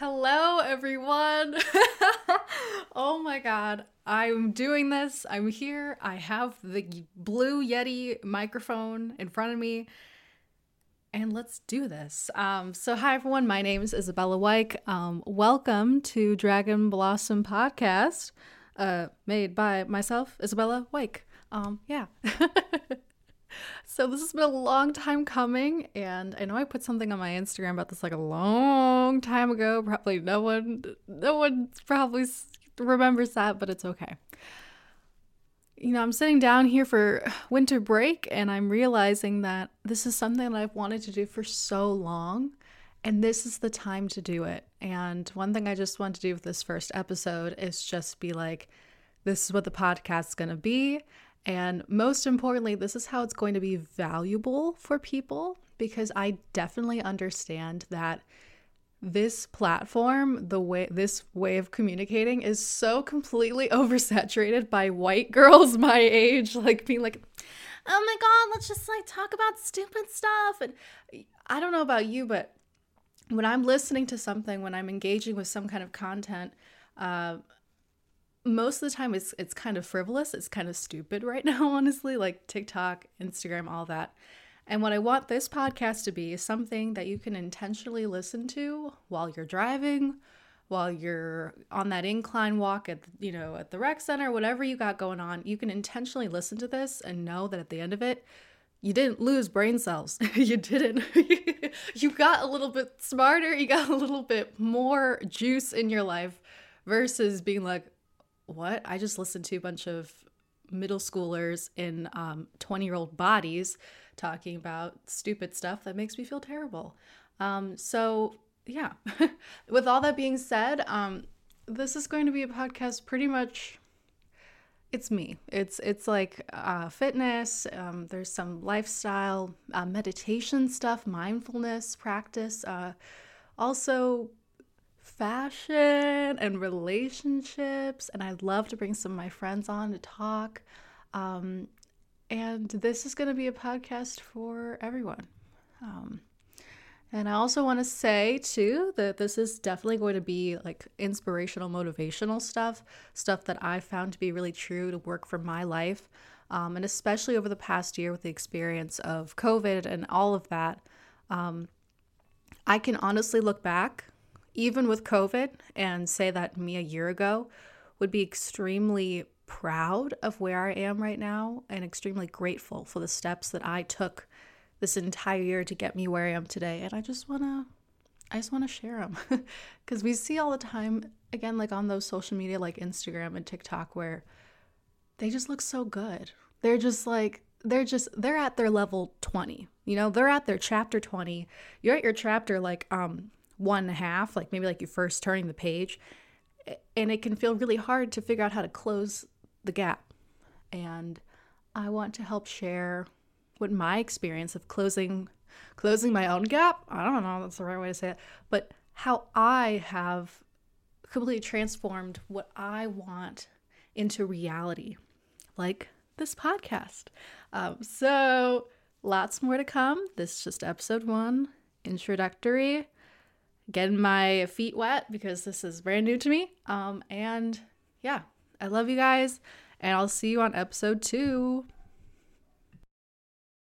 Hello, everyone. oh my God. I'm doing this. I'm here. I have the blue Yeti microphone in front of me. And let's do this. Um, so, hi, everyone. My name is Isabella Wyke. Um, welcome to Dragon Blossom Podcast, uh, made by myself, Isabella Wyke. Um, yeah. So this has been a long time coming, and I know I put something on my Instagram about this like a long time ago. Probably no one, no one probably remembers that, but it's okay. You know, I'm sitting down here for winter break, and I'm realizing that this is something that I've wanted to do for so long, and this is the time to do it. And one thing I just want to do with this first episode is just be like, this is what the podcast's gonna be and most importantly, this is how it's going to be valuable for people because I definitely understand that this platform, the way this way of communicating is so completely oversaturated by white girls my age, like being like, oh my God, let's just like talk about stupid stuff. And I don't know about you, but when I'm listening to something, when I'm engaging with some kind of content, uh, most of the time it's it's kind of frivolous. It's kind of stupid right now honestly like tiktok instagram all that. And what i want this podcast to be is something that you can intentionally listen to while you're driving while you're on that incline walk at you know at the rec center whatever you got going on. You can intentionally listen to this and know that at the end of it you didn't lose brain cells. You didn't. You got a little bit smarter. You got a little bit more juice in your life versus being like what? I just listened to a bunch of middle schoolers in 20 um, year old bodies talking about stupid stuff that makes me feel terrible. Um, so, yeah, with all that being said, um, this is going to be a podcast pretty much it's me it's it's like uh, fitness um, there's some lifestyle uh, meditation stuff mindfulness practice uh, also fashion and relationships. And I'd love to bring some of my friends on to talk. Um, and this is going to be a podcast for everyone. Um, and I also want to say, too, that this is definitely going to be like inspirational, motivational stuff, stuff that I found to be really true to work for my life. Um, and especially over the past year with the experience of COVID and all of that, um, I can honestly look back even with COVID, and say that me a year ago would be extremely proud of where I am right now and extremely grateful for the steps that I took this entire year to get me where I am today. And I just want to I just want to share them because we see all the time again like on those social media like Instagram and TikTok where they just look so good. They're just like they're just they're at their level 20. You know, they're at their chapter 20. You're at your chapter like um one half, like maybe like you're first turning the page, and it can feel really hard to figure out how to close the gap. And I want to help share what my experience of closing closing my own gap, I don't know that's the right way to say it, but how I have completely transformed what I want into reality, like this podcast. Um, so, lots more to come. This is just episode one, introductory getting my feet wet because this is brand new to me. Um, and yeah, I love you guys, and I'll see you on episode two.